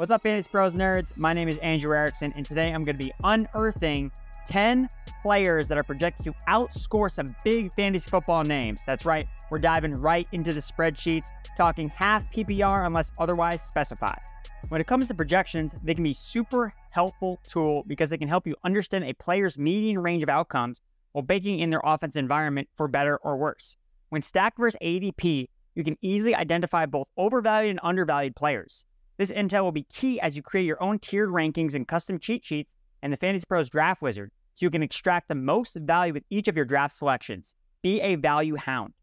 What's up, Fantasy Pros nerds? My name is Andrew Erickson, and today I'm going to be unearthing 10 players that are projected to outscore some big fantasy football names. That's right, we're diving right into the spreadsheets, talking half PPR unless otherwise specified. When it comes to projections, they can be super helpful tool because they can help you understand a player's median range of outcomes while baking in their offense environment for better or worse. When stacked versus ADP, you can easily identify both overvalued and undervalued players. This intel will be key as you create your own tiered rankings and custom cheat sheets in the Fantasy Pros Draft Wizard so you can extract the most value with each of your draft selections. Be a value hound.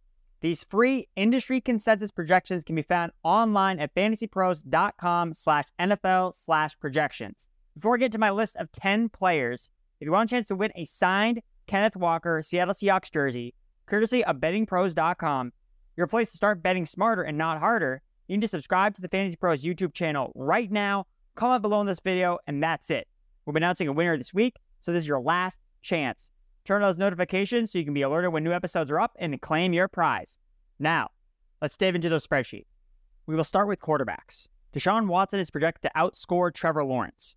These free industry consensus projections can be found online at fantasypros.com slash NFL slash projections. Before I get to my list of 10 players, if you want a chance to win a signed Kenneth Walker Seattle Seahawks jersey, courtesy of bettingpros.com, your place to start betting smarter and not harder, you need to subscribe to the Fantasy Pros YouTube channel right now. Comment below in this video, and that's it. We'll be announcing a winner this week, so this is your last chance. Turn on those notifications so you can be alerted when new episodes are up and claim your prize. Now, let's dive into those spreadsheets. We will start with quarterbacks. Deshaun Watson is projected to outscore Trevor Lawrence.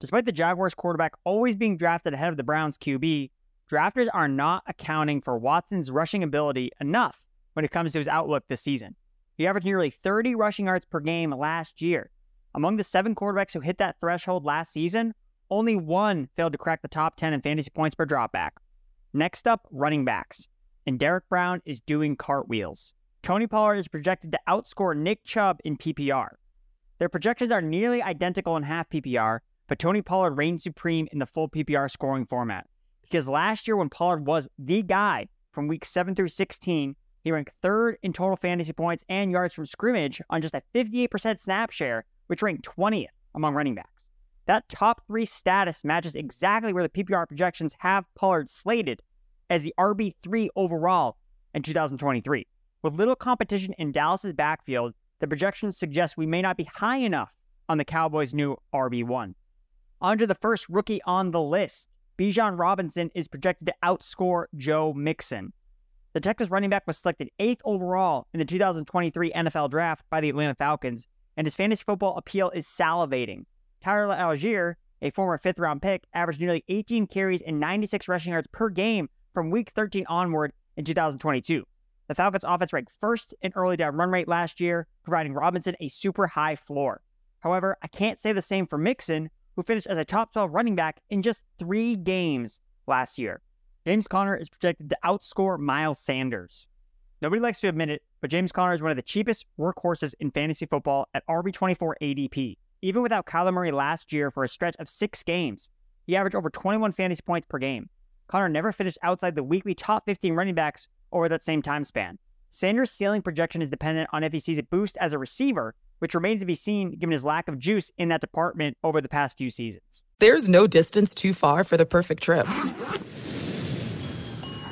Despite the Jaguars quarterback always being drafted ahead of the Browns QB, drafters are not accounting for Watson's rushing ability enough when it comes to his outlook this season. He averaged nearly 30 rushing yards per game last year. Among the seven quarterbacks who hit that threshold last season, only one failed to crack the top 10 in fantasy points per dropback. Next up, running backs. And Derek Brown is doing cartwheels. Tony Pollard is projected to outscore Nick Chubb in PPR. Their projections are nearly identical in half PPR, but Tony Pollard reigns supreme in the full PPR scoring format. Because last year, when Pollard was the guy from week 7 through 16, he ranked third in total fantasy points and yards from scrimmage on just a 58% snap share, which ranked 20th among running backs. That top three status matches exactly where the PPR projections have Pollard slated as the RB3 overall in 2023. With little competition in Dallas's backfield, the projections suggest we may not be high enough on the Cowboys' new RB1. On to the first rookie on the list. Bijan Robinson is projected to outscore Joe Mixon. The Texas running back was selected eighth overall in the 2023 NFL Draft by the Atlanta Falcons, and his fantasy football appeal is salivating. Tyler Allgeier, a former fifth round pick, averaged nearly 18 carries and 96 rushing yards per game from week 13 onward in 2022. The Falcons' offense ranked first in early down run rate last year, providing Robinson a super high floor. However, I can't say the same for Mixon, who finished as a top 12 running back in just three games last year. James Conner is projected to outscore Miles Sanders. Nobody likes to admit it, but James Conner is one of the cheapest workhorses in fantasy football at RB24 ADP. Even without Kyler Murray last year for a stretch of six games, he averaged over 21 fantasy points per game. Conner never finished outside the weekly top 15 running backs over that same time span. Sanders' ceiling projection is dependent on if he sees a boost as a receiver, which remains to be seen given his lack of juice in that department over the past few seasons. There's no distance too far for the perfect trip.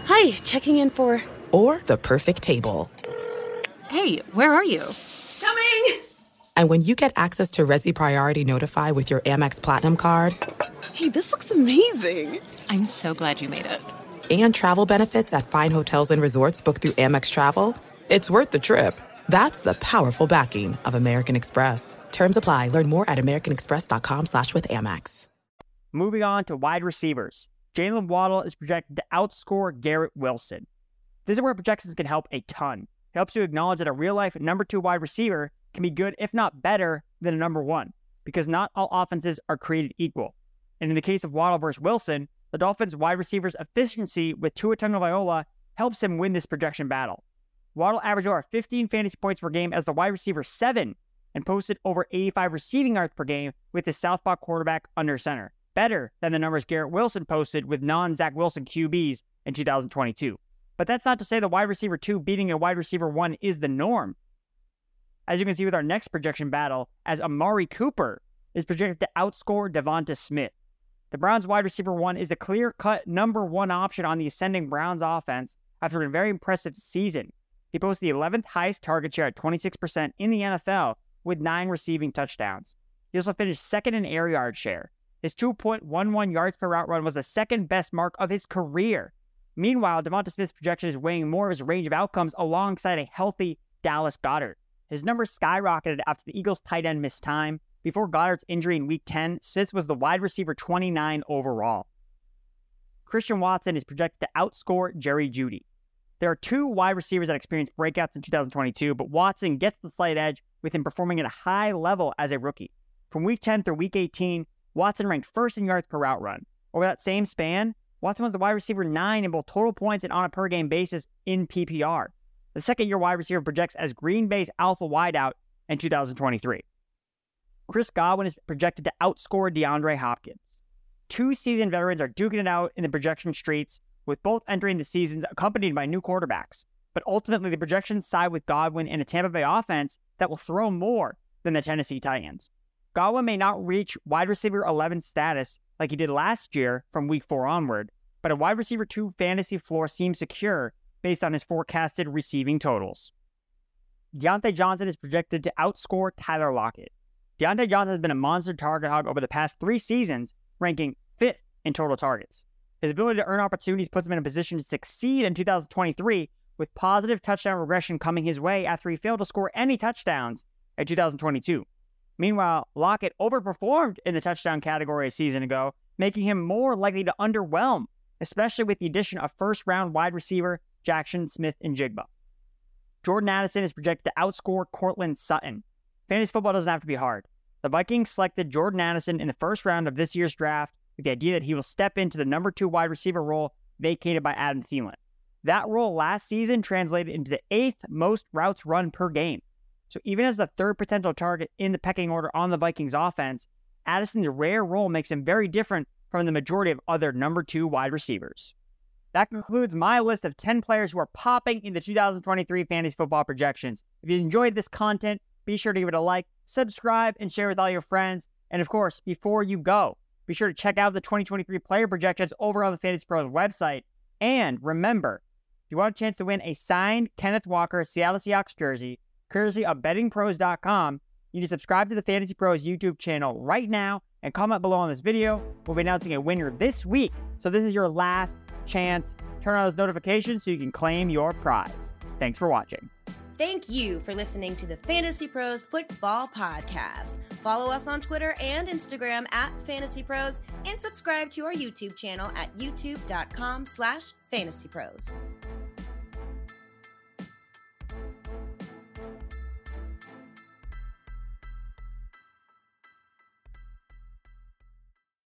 Hi, checking in for. Or the perfect table. Hey, where are you? Coming! And when you get access to Resy Priority Notify with your Amex Platinum card. Hey, this looks amazing! I'm so glad you made it. And travel benefits at fine hotels and resorts booked through Amex Travel. It's worth the trip. That's the powerful backing of American Express. Terms apply. Learn more at americanexpress.com slash with Amex. Moving on to wide receivers. Jaylen Waddle is projected to outscore Garrett Wilson. This is where projections can help a ton. It helps you acknowledge that a real life number two wide receiver can be good, if not better, than a number one, because not all offenses are created equal. And in the case of Waddle versus Wilson, the Dolphins' wide receiver's efficiency with Tua Tagovailoa helps him win this projection battle. Waddle averaged over 15 fantasy points per game as the wide receiver seven and posted over 85 receiving yards per game with his southpaw quarterback under center better than the numbers Garrett Wilson posted with non Zach Wilson QBs in 2022. But that's not to say the wide receiver two beating a wide receiver one is the norm. As you can see with our next projection battle, as Amari Cooper is projected to outscore Devonta Smith. The Browns wide receiver one is the clear cut number one option on the ascending Browns offense after a very impressive season. He posted the 11th highest target share at 26% in the NFL with nine receiving touchdowns. He also finished second in air yard share, his 2.11 yards per route run was the second best mark of his career. Meanwhile, Devonta Smith's projection is weighing more of his range of outcomes alongside a healthy Dallas Goedert. His numbers skyrocketed after the Eagles' tight end missed time, Before Goedert's injury in week 10, Smith was the wide receiver 29 overall. Christian Watson is projected to outscore Jerry Jeudy. There are two wide receivers that experienced breakouts in 2022, but Watson gets the slight edge with him performing at a high level as a rookie. From week 10 through week 18, Watson ranked first in yards per route run. Over that same span, Watson was the wide receiver nine in both total points and on a per game basis in PPR. The second year wide receiver projects as Green Bay's alpha wideout in 2023. Chris Godwin is projected to outscore DeAndre Hopkins. Two seasoned veterans are duking it out in the projection streets, with both entering the seasons accompanied by new quarterbacks. But ultimately, the projections side with Godwin and a Tampa Bay offense that will throw more than the Tennessee Titans. Godwin may not reach wide receiver 11 status like he did last year from week four onward, but a wide receiver 2 fantasy floor seems secure based on his forecasted receiving totals. Diontae Johnson is projected to outscore Tyler Lockett. Diontae Johnson has been a monster target hog over the past three seasons, ranking fifth in total targets. His ability to earn opportunities puts him in a position to succeed in 2023, with positive touchdown regression coming his way after he failed to score any touchdowns in 2022. Meanwhile, Lockett overperformed in the touchdown category a season ago, making him more likely to underwhelm, especially with the addition of first round wide receiver Jackson Smith-Njigba. Jordan Addison is projected to outscore Courtland Sutton. Fantasy football doesn't have to be hard. The Vikings selected Jordan Addison in the first round of this year's draft with the idea that he will step into the number two wide receiver role vacated by Adam Thielen. That role last season translated into the eighth most routes run per game. So even as the third potential target in the pecking order on the Vikings offense, Addison's rare role makes him very different from the majority of other number two wide receivers. That concludes my list of 10 players who are popping in the 2023 fantasy football projections. If you enjoyed this content, be sure to give it a like, subscribe, and share with all your friends. And of course, before you go, be sure to check out the 2023 player projections over on the Fantasy Pros website. And remember, if you want a chance to win a signed Kenneth Walker Seattle Seahawks jersey, courtesy of bettingpros.com. You need to subscribe to the Fantasy Pros YouTube channel right now and comment below on this video. We'll be announcing a winner this week. So this is your last chance. Turn on those notifications so you can claim your prize. Thanks for watching. Thank you for listening to the Fantasy Pros Football Podcast. Follow us on Twitter and Instagram at Fantasy Pros and subscribe to our YouTube channel at youtube.com slash fantasypros.